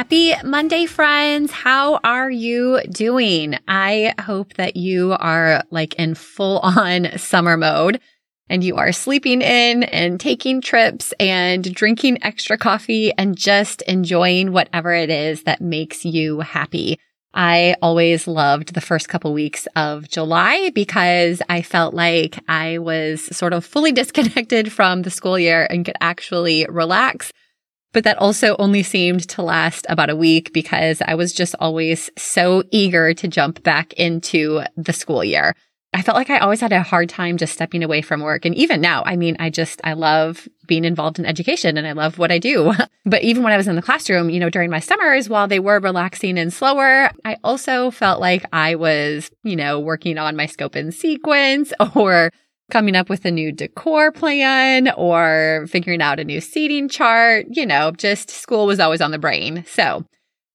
Happy Monday, friends. How are you doing? I hope that you are like in full on summer mode and you are sleeping in and taking trips and drinking extra coffee and just enjoying whatever it is that makes you happy. I always loved the first couple weeks of July because I felt like I was sort of fully disconnected from the school year and could actually relax but that also only seemed to last about a week because I was just always so eager to jump back into the school year. I felt like I always had a hard time just stepping away from work. And even now, I mean, I just, I love being involved in education and I love what I do. but even when I was in the classroom, you know, during my summers, while they were relaxing and slower, I also felt like I was, you know, working on my scope and sequence or coming up with a new decor plan or figuring out a new seating chart. You know, just school was always on the brain. So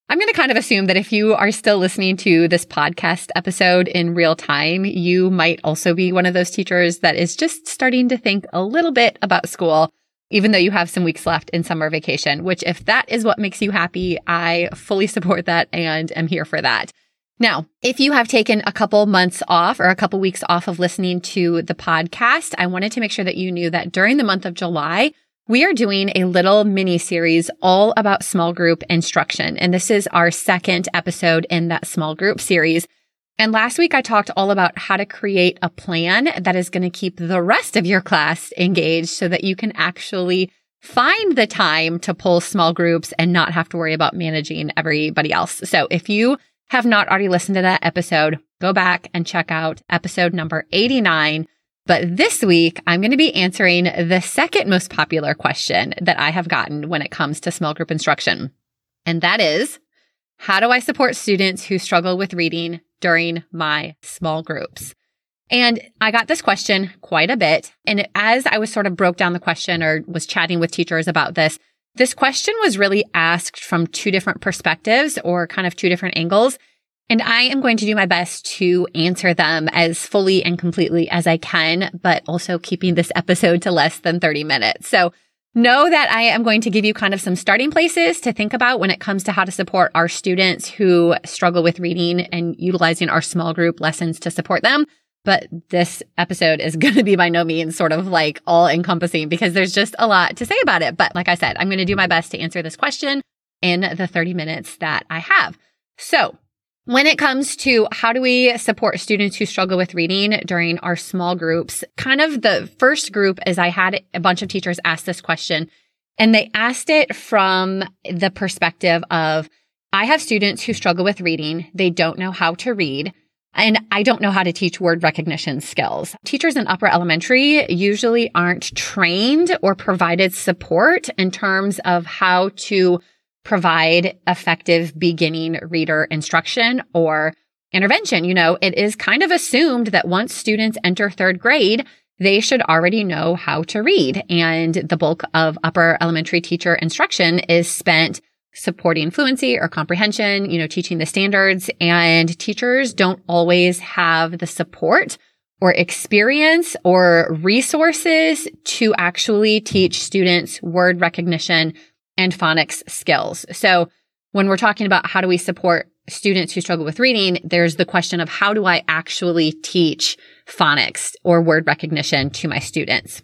I'm going to kind of assume that if you are still listening to this podcast episode in real time, you might also be one of those teachers that is just starting to think a little bit about school, even though you have some weeks left in summer vacation, which if that is what makes you happy, I fully support that and am here for that. Now, if you have taken a couple months off or a couple weeks off of listening to the podcast, I wanted to make sure that you knew that during the month of July, we are doing a little mini series all about small group instruction. And this is our second episode in that small group series. And last week I talked all about how to create a plan that is going to keep the rest of your class engaged so that you can actually find the time to pull small groups and not have to worry about managing everybody else. So if you have not already listened to that episode, go back and check out episode number 89. But this week, I'm going to be answering the second most popular question that I have gotten when it comes to small group instruction. And that is, how do I support students who struggle with reading during my small groups? And I got this question quite a bit. And as I was sort of broke down the question or was chatting with teachers about this, this question was really asked from two different perspectives or kind of two different angles. And I am going to do my best to answer them as fully and completely as I can, but also keeping this episode to less than 30 minutes. So know that I am going to give you kind of some starting places to think about when it comes to how to support our students who struggle with reading and utilizing our small group lessons to support them. But this episode is going to be by no means sort of like all encompassing because there's just a lot to say about it. But like I said, I'm going to do my best to answer this question in the 30 minutes that I have. So when it comes to how do we support students who struggle with reading during our small groups, kind of the first group is I had a bunch of teachers ask this question And they asked it from the perspective of, I have students who struggle with reading. They don't know how to read. And I don't know how to teach word recognition skills. Teachers in upper elementary usually aren't trained or provided support in terms of how to provide effective beginning reader instruction or intervention. You know, it is kind of assumed that once students enter third grade, they should already know how to read. And the bulk of upper elementary teacher instruction is spent supporting fluency or comprehension, you know, teaching the standards. And teachers don't always have the support or experience or resources to actually teach students word recognition and phonics skills. So when we're talking about how do we support students who struggle with reading, there's the question of how do I actually teach phonics or word recognition to my students?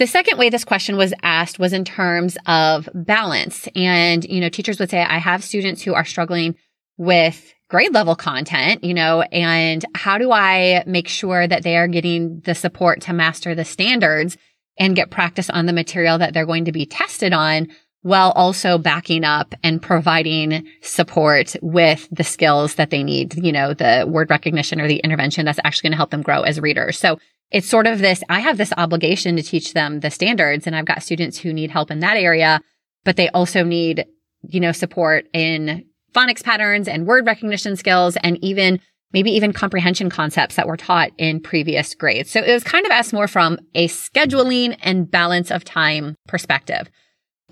The second way this question was asked was in terms of balance. And, you know, teachers would say, I have students who are struggling with grade level content, you know, and how do I make sure that they are getting the support to master the standards and get practice on the material that they're going to be tested on while also backing up and providing support with the skills that they need, you know, the word recognition or the intervention that's actually going to help them grow as readers. So it's sort of this, I have this obligation to teach them the standards and I've got students who need help in that area, but they also need, you know, support in phonics patterns and word recognition skills and even maybe even comprehension concepts that were taught in previous grades. So it was kind of asked more from a scheduling and balance of time perspective.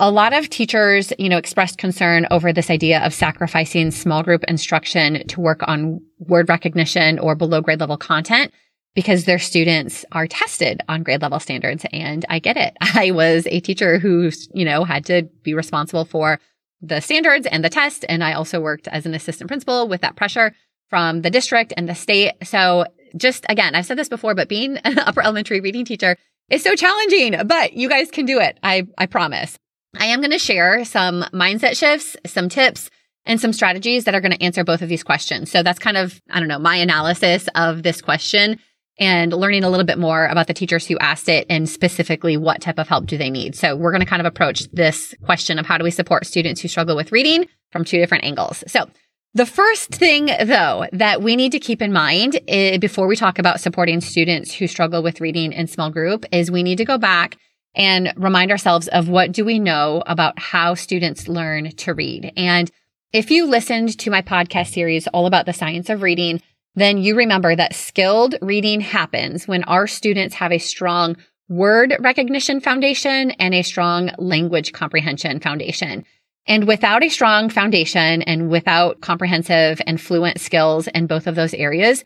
A lot of teachers, you know, expressed concern over this idea of sacrificing small group instruction to work on word recognition or below grade level content because their students are tested on grade level standards. And I get it. I was a teacher who, you know, had to be responsible for the standards and the test. And I also worked as an assistant principal with that pressure from the district and the state. So just again, I've said this before, but being an upper elementary reading teacher is so challenging, but you guys can do it. I, I promise. I am going to share some mindset shifts, some tips, and some strategies that are going to answer both of these questions. So that's kind of, I don't know, my analysis of this question and learning a little bit more about the teachers who asked it and specifically what type of help do they need. So we're going to kind of approach this question of how do we support students who struggle with reading from two different angles. So the first thing though that we need to keep in mind is, before we talk about supporting students who struggle with reading in small group is we need to go back and remind ourselves of what do we know about how students learn to read. And if you listened to my podcast series all about the science of reading, then you remember that skilled reading happens when our students have a strong word recognition foundation and a strong language comprehension foundation. And without a strong foundation and without comprehensive and fluent skills in both of those areas,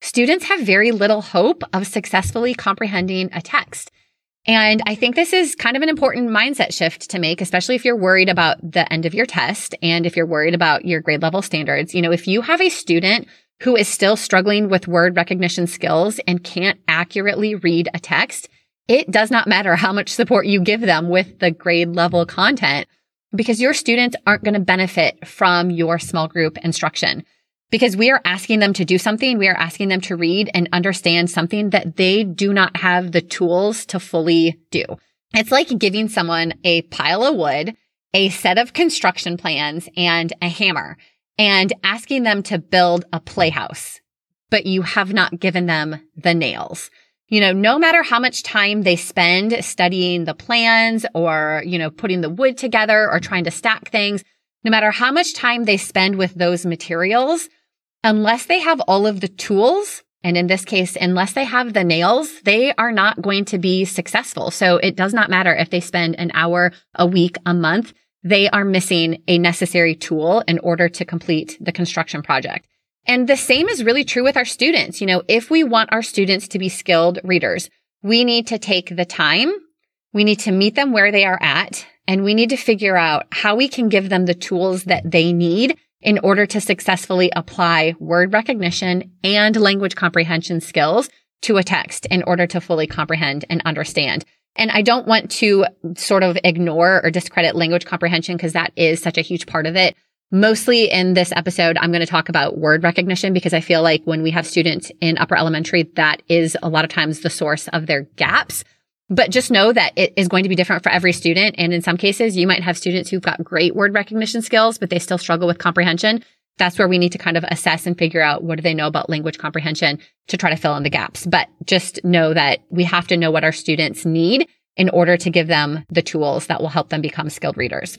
students have very little hope of successfully comprehending a text. And I think this is kind of an important mindset shift to make, especially if you're worried about the end of your test and if you're worried about your grade level standards. You know, if you have a student who is still struggling with word recognition skills and can't accurately read a text, it does not matter how much support you give them with the grade level content because your students aren't going to benefit from your small group instruction because we are asking them to do something. We are asking them to read and understand something that they do not have the tools to fully do. It's like giving someone a pile of wood, a set of construction plans and a hammer and asking them to build a playhouse, but you have not given them the nails. You know, no matter how much time they spend studying the plans or, you know, putting the wood together or trying to stack things, no matter how much time they spend with those materials, unless they have all of the tools, and in this case, unless they have the nails, they are not going to be successful. So it does not matter if they spend an hour a week, a month, they are missing a necessary tool in order to complete the construction project. And the same is really true with our students. You know, if we want our students to be skilled readers, we need to take the time. We need to meet them where they are at and we need to figure out how we can give them the tools that they need in order to successfully apply word recognition and language comprehension skills to a text in order to fully comprehend and understand. And I don't want to sort of ignore or discredit language comprehension because that is such a huge part of it. Mostly in this episode, I'm going to talk about word recognition because I feel like when we have students in upper elementary, that is a lot of times the source of their gaps But just know that it is going to be different for every student. And in some cases, you might have students who've got great word recognition skills, but they still struggle with comprehension. That's where we need to kind of assess and figure out what do they know about language comprehension to try to fill in the gaps. But just know that we have to know what our students need in order to give them the tools that will help them become skilled readers.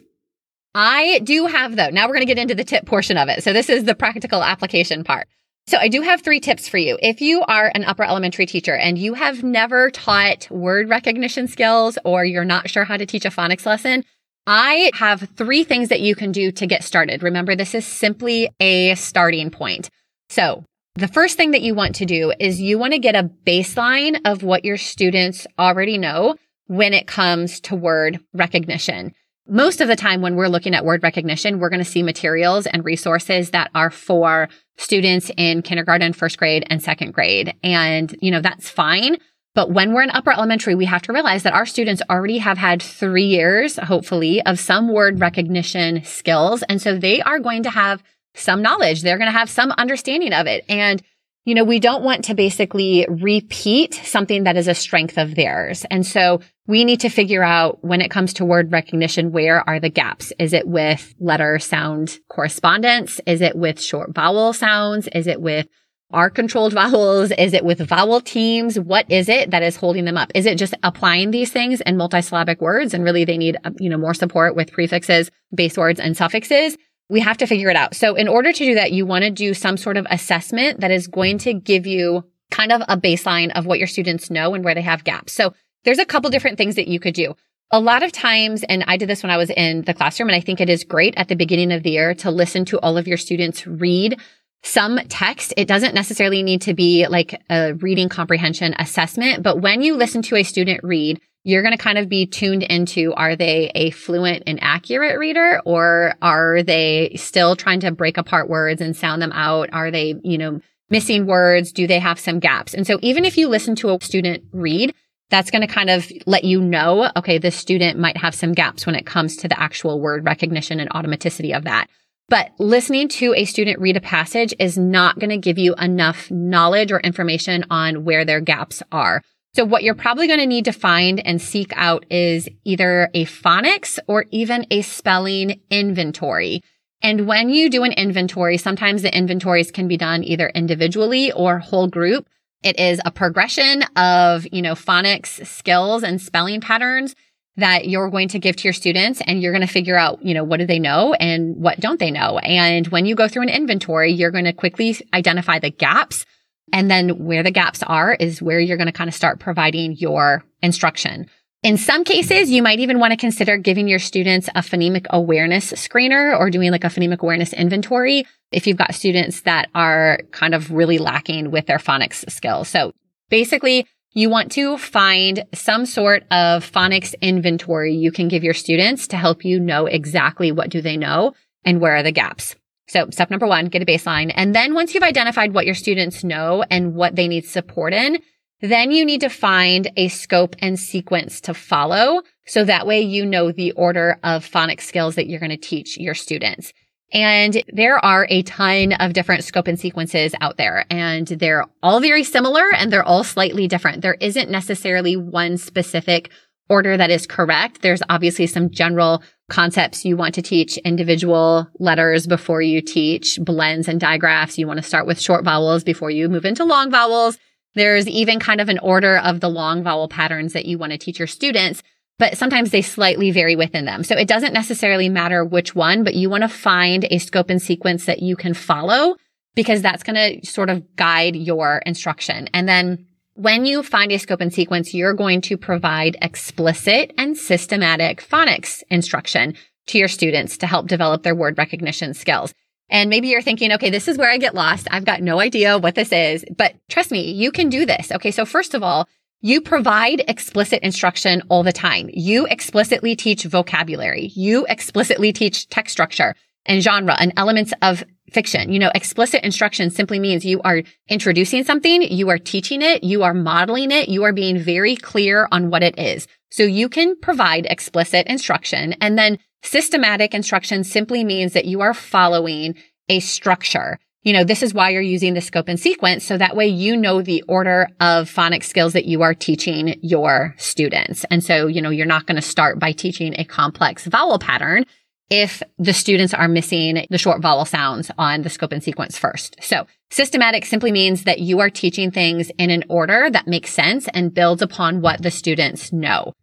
I do have though. Now we're going to get into the tip portion of it. So this is the practical application part. So I do have three tips for you. If you are an upper elementary teacher and you have never taught word recognition skills or you're not sure how to teach a phonics lesson, I have three things that you can do to get started. Remember, this is simply a starting point. So the first thing that you want to do is you want to get a baseline of what your students already know when it comes to word recognition. Most of the time when we're looking at word recognition, we're going to see materials and resources that are for students in kindergarten, first grade, and second grade. And, you know, that's fine. But when we're in upper elementary, we have to realize that our students already have had three years, hopefully, of some word recognition skills. And so they are going to have some knowledge. They're going to have some understanding of it. And you know, we don't want to basically repeat something that is a strength of theirs. And so we need to figure out when it comes to word recognition, where are the gaps? Is it with letter sound correspondence? Is it with short vowel sounds? Is it with R controlled vowels? Is it with vowel teams? What is it that is holding them up? Is it just applying these things in multisyllabic words and really they need, you know, more support with prefixes, base words and suffixes? we have to figure it out. So in order to do that, you want to do some sort of assessment that is going to give you kind of a baseline of what your students know and where they have gaps. So there's a couple different things that you could do. A lot of times, and I did this when I was in the classroom, and I think it is great at the beginning of the year to listen to all of your students read some text. It doesn't necessarily need to be like a reading comprehension assessment, but when you listen to a student read, you're going to kind of be tuned into are they a fluent and accurate reader or are they still trying to break apart words and sound them out? Are they, you know, missing words? Do they have some gaps? And so even if you listen to a student read, that's going to kind of let you know, okay, this student might have some gaps when it comes to the actual word recognition and automaticity of that. But listening to a student read a passage is not going to give you enough knowledge or information on where their gaps are. So what you're probably going to need to find and seek out is either a phonics or even a spelling inventory. And when you do an inventory, sometimes the inventories can be done either individually or whole group. It is a progression of, you know, phonics skills and spelling patterns that you're going to give to your students and you're going to figure out, you know, what do they know and what don't they know? And when you go through an inventory, you're going to quickly identify the gaps and then where the gaps are is where you're going to kind of start providing your instruction. In some cases, you might even want to consider giving your students a phonemic awareness screener or doing like a phonemic awareness inventory if you've got students that are kind of really lacking with their phonics skills. So basically, you want to find some sort of phonics inventory you can give your students to help you know exactly what do they know and where are the gaps. So step number one, get a baseline. And then once you've identified what your students know and what they need support in, then you need to find a scope and sequence to follow. So that way you know the order of phonics skills that you're going to teach your students. And there are a ton of different scope and sequences out there and they're all very similar and they're all slightly different. There isn't necessarily one specific order that is correct. There's obviously some general concepts you want to teach individual letters before you teach blends and digraphs. You want to start with short vowels before you move into long vowels. There's even kind of an order of the long vowel patterns that you want to teach your students, but sometimes they slightly vary within them. So it doesn't necessarily matter which one, but you want to find a scope and sequence that you can follow because that's going to sort of guide your instruction. And then when you find a scope and sequence, you're going to provide explicit and systematic phonics instruction to your students to help develop their word recognition skills. And maybe you're thinking, okay, this is where I get lost. I've got no idea what this is, but trust me, you can do this. Okay. So first of all, you provide explicit instruction all the time. You explicitly teach vocabulary. You explicitly teach text structure and genre and elements of fiction. You know, explicit instruction simply means you are introducing something, you are teaching it, you are modeling it, you are being very clear on what it is. So you can provide explicit instruction and then systematic instruction simply means that you are following a structure. You know, this is why you're using the scope and sequence. So that way you know the order of phonics skills that you are teaching your students. And so, you know, you're not going to start by teaching a complex vowel pattern if the students are missing the short vowel sounds on the scope and sequence first. So systematic simply means that you are teaching things in an order that makes sense and builds upon what the students know.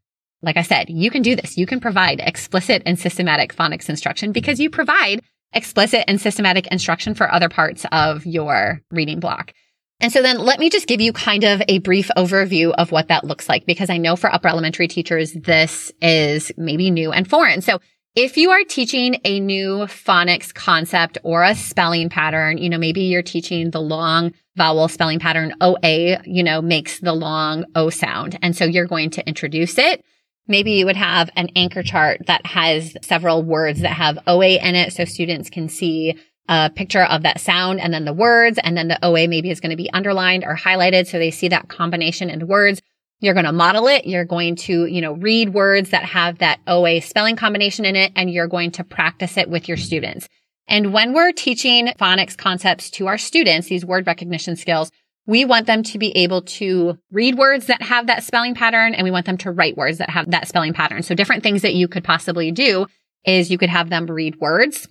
Like I said, you can do this. You can provide explicit and systematic phonics instruction because you provide explicit and systematic instruction for other parts of your reading block. And so then let me just give you kind of a brief overview of what that looks like because I know for upper elementary teachers, this is maybe new and foreign. So if you are teaching a new phonics concept or a spelling pattern, you know, maybe you're teaching the long vowel spelling pattern OA, you know, makes the long O sound. And so you're going to introduce it maybe you would have an anchor chart that has several words that have OA in it so students can see a picture of that sound and then the words and then the OA maybe is going to be underlined or highlighted so they see that combination in words. You're going to model it. You're going to, you know, read words that have that OA spelling combination in it and you're going to practice it with your students. And when we're teaching phonics concepts to our students, these word recognition skills, we want them to be able to read words that have that spelling pattern and we want them to write words that have that spelling pattern. So different things that you could possibly do is you could have them read words.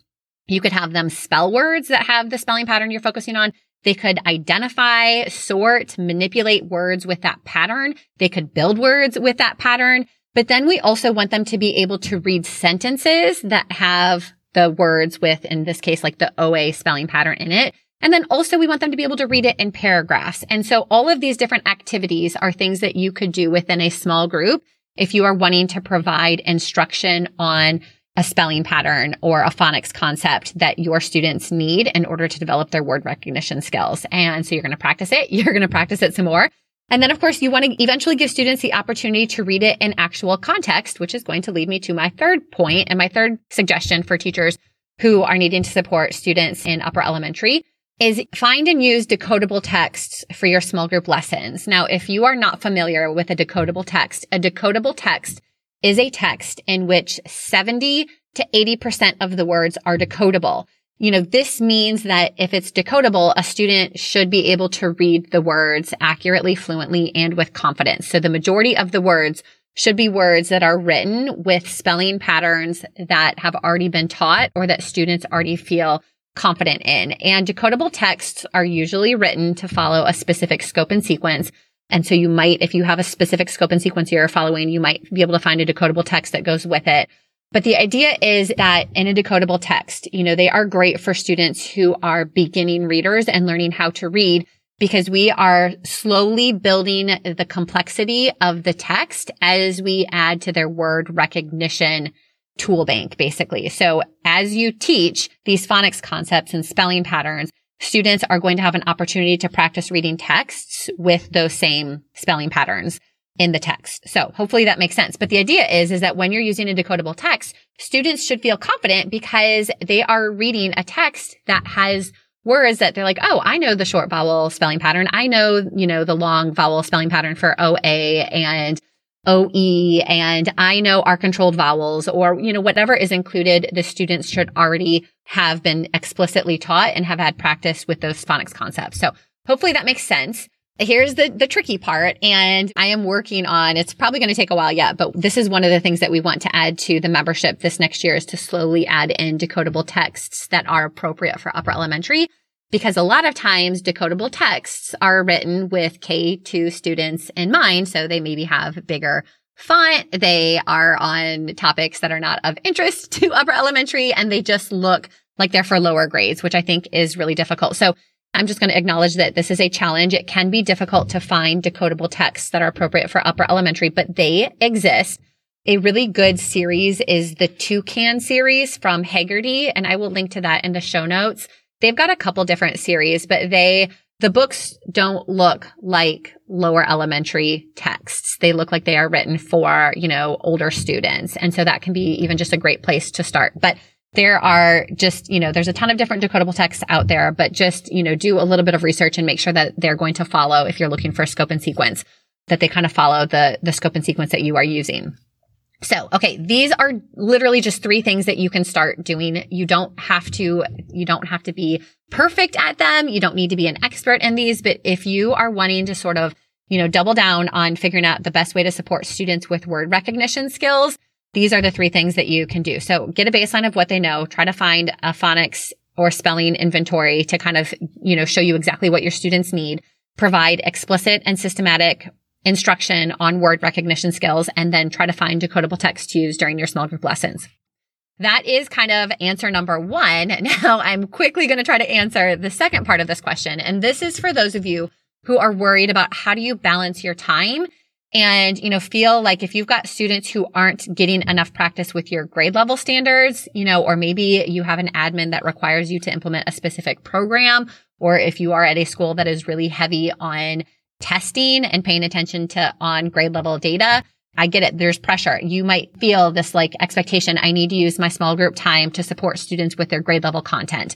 You could have them spell words that have the spelling pattern you're focusing on. They could identify, sort, manipulate words with that pattern. They could build words with that pattern. But then we also want them to be able to read sentences that have the words with, in this case, like the OA spelling pattern in it. And then also we want them to be able to read it in paragraphs. And so all of these different activities are things that you could do within a small group if you are wanting to provide instruction on a spelling pattern or a phonics concept that your students need in order to develop their word recognition skills. And so you're going to practice it. You're going to practice it some more. And then of course you want to eventually give students the opportunity to read it in actual context, which is going to lead me to my third point and my third suggestion for teachers who are needing to support students in upper elementary is find and use decodable texts for your small group lessons. Now, if you are not familiar with a decodable text, a decodable text is a text in which 70 to 80% of the words are decodable. You know, this means that if it's decodable, a student should be able to read the words accurately, fluently, and with confidence. So the majority of the words should be words that are written with spelling patterns that have already been taught or that students already feel confident in. And decodable texts are usually written to follow a specific scope and sequence. And so you might, if you have a specific scope and sequence you're following, you might be able to find a decodable text that goes with it. But the idea is that in a decodable text, you know, they are great for students who are beginning readers and learning how to read because we are slowly building the complexity of the text as we add to their word recognition tool bank, basically. So as you teach these phonics concepts and spelling patterns, students are going to have an opportunity to practice reading texts with those same spelling patterns in the text. So hopefully that makes sense. But the idea is, is that when you're using a decodable text, students should feel confident because they are reading a text that has words that they're like, oh, I know the short vowel spelling pattern. I know, you know, the long vowel spelling pattern for OA and OE and I know R controlled vowels or, you know, whatever is included, the students should already have been explicitly taught and have had practice with those phonics concepts. So hopefully that makes sense. Here's the, the tricky part. And I am working on, it's probably going to take a while yet, but this is one of the things that we want to add to the membership this next year is to slowly add in decodable texts that are appropriate for upper elementary because a lot of times decodable texts are written with K2 students in mind. So they maybe have bigger font. They are on topics that are not of interest to upper elementary and they just look like they're for lower grades, which I think is really difficult. So I'm just going to acknowledge that this is a challenge. It can be difficult to find decodable texts that are appropriate for upper elementary, but they exist. A really good series is the Toucan series from Heggerty, and I will link to that in the show notes. They've got a couple different series, but they, the books don't look like lower elementary texts. They look like they are written for, you know, older students. And so that can be even just a great place to start. But there are just, you know, there's a ton of different decodable texts out there, but just, you know, do a little bit of research and make sure that they're going to follow if you're looking for scope and sequence, that they kind of follow the, the scope and sequence that you are using. So, okay, these are literally just three things that you can start doing. You don't have to, you don't have to be perfect at them. You don't need to be an expert in these, but if you are wanting to sort of, you know, double down on figuring out the best way to support students with word recognition skills, these are the three things that you can do. So get a baseline of what they know, try to find a phonics or spelling inventory to kind of, you know, show you exactly what your students need, provide explicit and systematic instruction on word recognition skills, and then try to find decodable text to use during your small group lessons. That is kind of answer number one. Now I'm quickly going to try to answer the second part of this question. And this is for those of you who are worried about how do you balance your time and, you know, feel like if you've got students who aren't getting enough practice with your grade level standards, you know, or maybe you have an admin that requires you to implement a specific program, or if you are at a school that is really heavy on testing and paying attention to on grade level data, I get it. There's pressure. You might feel this like expectation. I need to use my small group time to support students with their grade level content.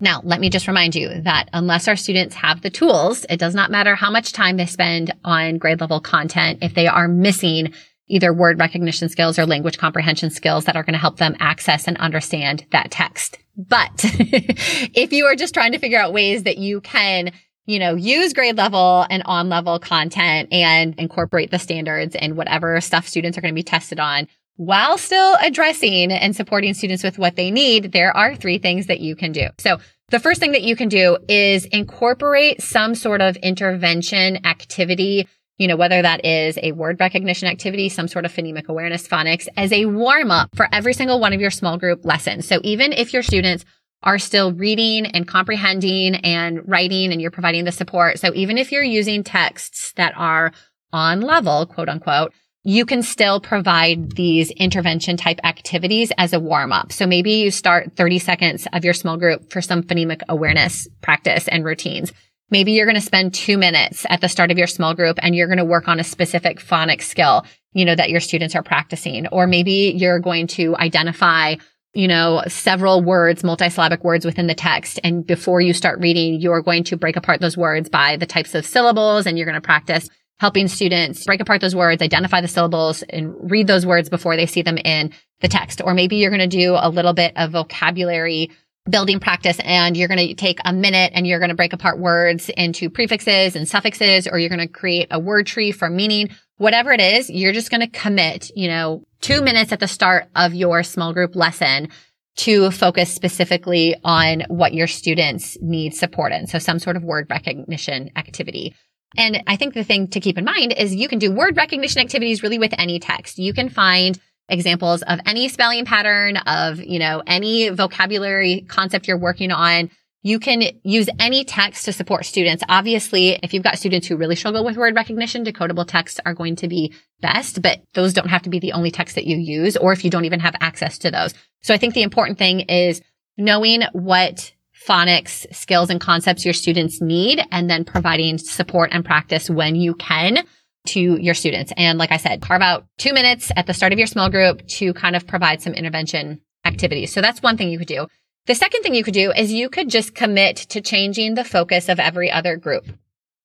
Now, let me just remind you that unless our students have the tools, it does not matter how much time they spend on grade level content if they are missing either word recognition skills or language comprehension skills that are going to help them access and understand that text. But if you are just trying to figure out ways that you can you know, use grade level and on level content and incorporate the standards and whatever stuff students are going to be tested on while still addressing and supporting students with what they need. There are three things that you can do. So the first thing that you can do is incorporate some sort of intervention activity you know, whether that is a word recognition activity, some sort of phonemic awareness phonics as a warm up for every single one of your small group lessons. So even if your students are still reading and comprehending and writing and you're providing the support. So even if you're using texts that are on level, quote unquote, you can still provide these intervention type activities as a warm up. So maybe you start 30 seconds of your small group for some phonemic awareness practice and routines. Maybe you're going to spend two minutes at the start of your small group and you're going to work on a specific phonics skill, you know, that your students are practicing. Or maybe you're going to identify you know, several words, multisyllabic words within the text. And before you start reading, you're going to break apart those words by the types of syllables and you're going to practice helping students break apart those words, identify the syllables and read those words before they see them in the text. Or maybe you're going to do a little bit of vocabulary building practice and you're going to take a minute and you're going to break apart words into prefixes and suffixes, or you're going to create a word tree for meaning whatever it is, you're just going to commit, you know, two minutes at the start of your small group lesson to focus specifically on what your students need support in. So some sort of word recognition activity. And I think the thing to keep in mind is you can do word recognition activities really with any text. You can find examples of any spelling pattern of, you know, any vocabulary concept you're working on you can use any text to support students. Obviously, if you've got students who really struggle with word recognition, decodable texts are going to be best, but those don't have to be the only text that you use or if you don't even have access to those. So I think the important thing is knowing what phonics skills and concepts your students need and then providing support and practice when you can to your students. And like I said, carve out two minutes at the start of your small group to kind of provide some intervention activities. So that's one thing you could do. The second thing you could do is you could just commit to changing the focus of every other group.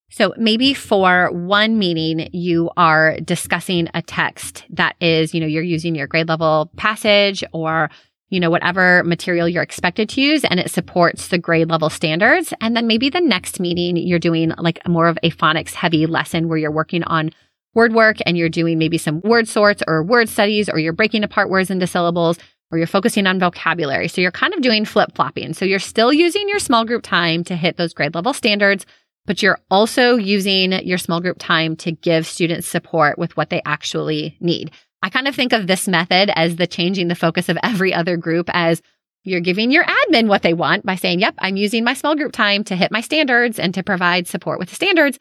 So maybe for one meeting, you are discussing a text that is, you know, you're using your grade level passage or, you know, whatever material you're expected to use and it supports the grade level standards. And then maybe the next meeting, you're doing like more of a phonics heavy lesson where you're working on word work and you're doing maybe some word sorts or word studies or you're breaking apart words into syllables or you're focusing on vocabulary. So you're kind of doing flip flopping. So you're still using your small group time to hit those grade level standards, but you're also using your small group time to give students support with what they actually need. I kind of think of this method as the changing the focus of every other group as you're giving your admin what they want by saying, yep, I'm using my small group time to hit my standards and to provide support with the standards.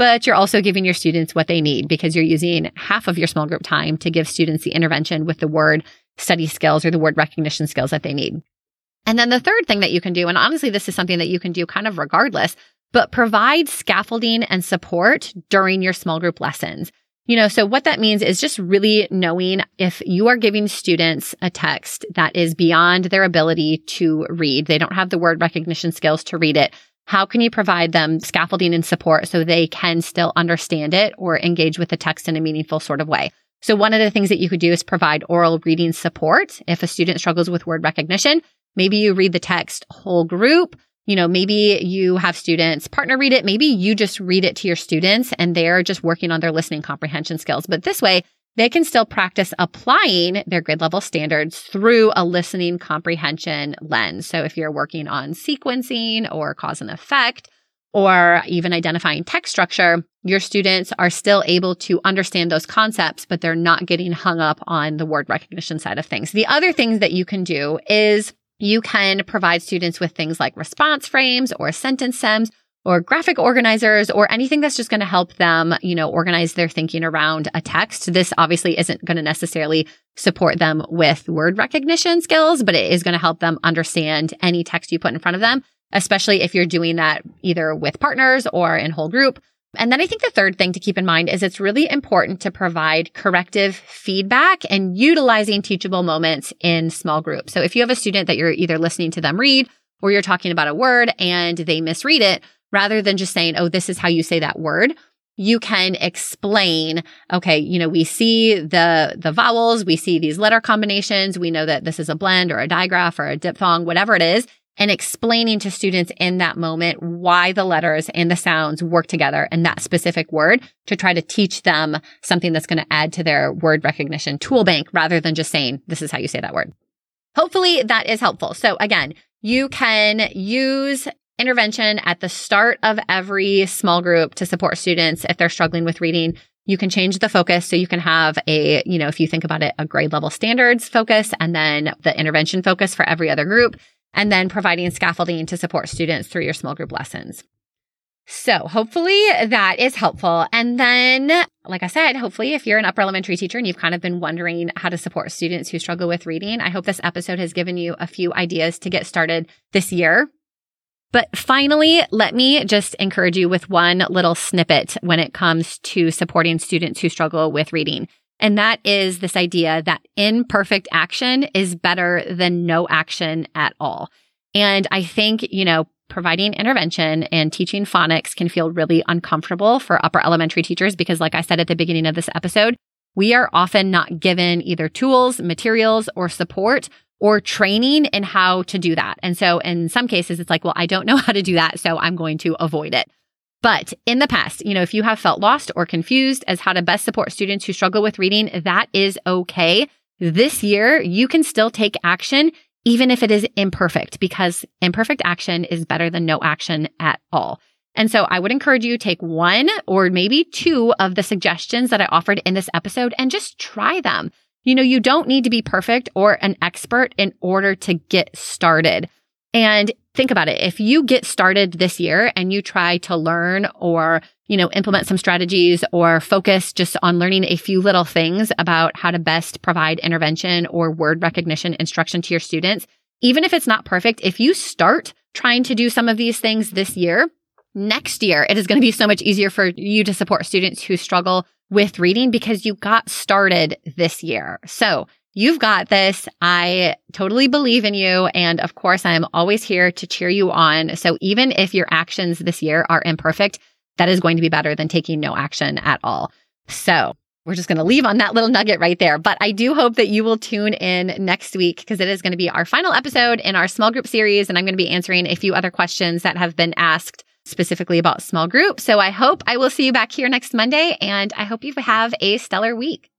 But you're also giving your students what they need because you're using half of your small group time to give students the intervention with the word study skills or the word recognition skills that they need. And then the third thing that you can do, and honestly, this is something that you can do kind of regardless, but provide scaffolding and support during your small group lessons. You know, so what that means is just really knowing if you are giving students a text that is beyond their ability to read, they don't have the word recognition skills to read it. How can you provide them scaffolding and support so they can still understand it or engage with the text in a meaningful sort of way? So one of the things that you could do is provide oral reading support. If a student struggles with word recognition, maybe you read the text whole group. You know, maybe you have students partner read it. Maybe you just read it to your students and they're just working on their listening comprehension skills. But this way, they can still practice applying their grade level standards through a listening comprehension lens. So if you're working on sequencing or cause and effect, or even identifying text structure, your students are still able to understand those concepts, but they're not getting hung up on the word recognition side of things. The other things that you can do is you can provide students with things like response frames or sentence stems or graphic organizers or anything that's just going to help them, you know, organize their thinking around a text. This obviously isn't going to necessarily support them with word recognition skills, but it is going to help them understand any text you put in front of them especially if you're doing that either with partners or in whole group. And then I think the third thing to keep in mind is it's really important to provide corrective feedback and utilizing teachable moments in small groups. So if you have a student that you're either listening to them read or you're talking about a word and they misread it, rather than just saying, Oh, this is how you say that word, you can explain, okay, you know, we see the, the vowels, we see these letter combinations. We know that this is a blend or a digraph or a diphthong, whatever it is and explaining to students in that moment why the letters and the sounds work together in that specific word to try to teach them something that's going to add to their word recognition tool bank rather than just saying, this is how you say that word. Hopefully that is helpful. So again, you can use intervention at the start of every small group to support students if they're struggling with reading. You can change the focus so you can have a, you know, if you think about it, a grade level standards focus and then the intervention focus for every other group and then providing scaffolding to support students through your small group lessons. So hopefully that is helpful. And then, like I said, hopefully if you're an upper elementary teacher and you've kind of been wondering how to support students who struggle with reading, I hope this episode has given you a few ideas to get started this year. But finally, let me just encourage you with one little snippet when it comes to supporting students who struggle with reading. And that is this idea that imperfect action is better than no action at all. And I think, you know, providing intervention and teaching phonics can feel really uncomfortable for upper elementary teachers because, like I said at the beginning of this episode, we are often not given either tools, materials, or support or training in how to do that. And so in some cases, it's like, well, I don't know how to do that. So I'm going to avoid it. But in the past, you know, if you have felt lost or confused as how to best support students who struggle with reading, that is okay. This year, you can still take action, even if it is imperfect, because imperfect action is better than no action at all. And so I would encourage you take one or maybe two of the suggestions that I offered in this episode and just try them. You know, you don't need to be perfect or an expert in order to get started. And think about it. If you get started this year and you try to learn or, you know, implement some strategies or focus just on learning a few little things about how to best provide intervention or word recognition instruction to your students, even if it's not perfect, if you start trying to do some of these things this year, next year, it is going to be so much easier for you to support students who struggle with reading because you got started this year. So You've got this. I totally believe in you. And of course, I'm always here to cheer you on. So even if your actions this year are imperfect, that is going to be better than taking no action at all. So we're just going to leave on that little nugget right there. But I do hope that you will tune in next week because it is going to be our final episode in our small group series. And I'm going to be answering a few other questions that have been asked specifically about small group. So I hope I will see you back here next Monday and I hope you have a stellar week.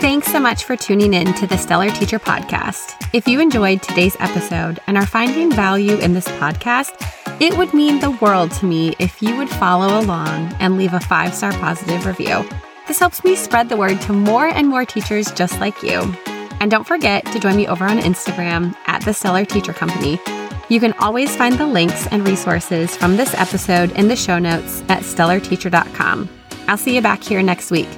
Thanks so much for tuning in to the Stellar Teacher Podcast. If you enjoyed today's episode and are finding value in this podcast, it would mean the world to me if you would follow along and leave a five star positive review. This helps me spread the word to more and more teachers just like you. And don't forget to join me over on Instagram at the Stellar Teacher Company. You can always find the links and resources from this episode in the show notes at stellarteacher.com. I'll see you back here next week.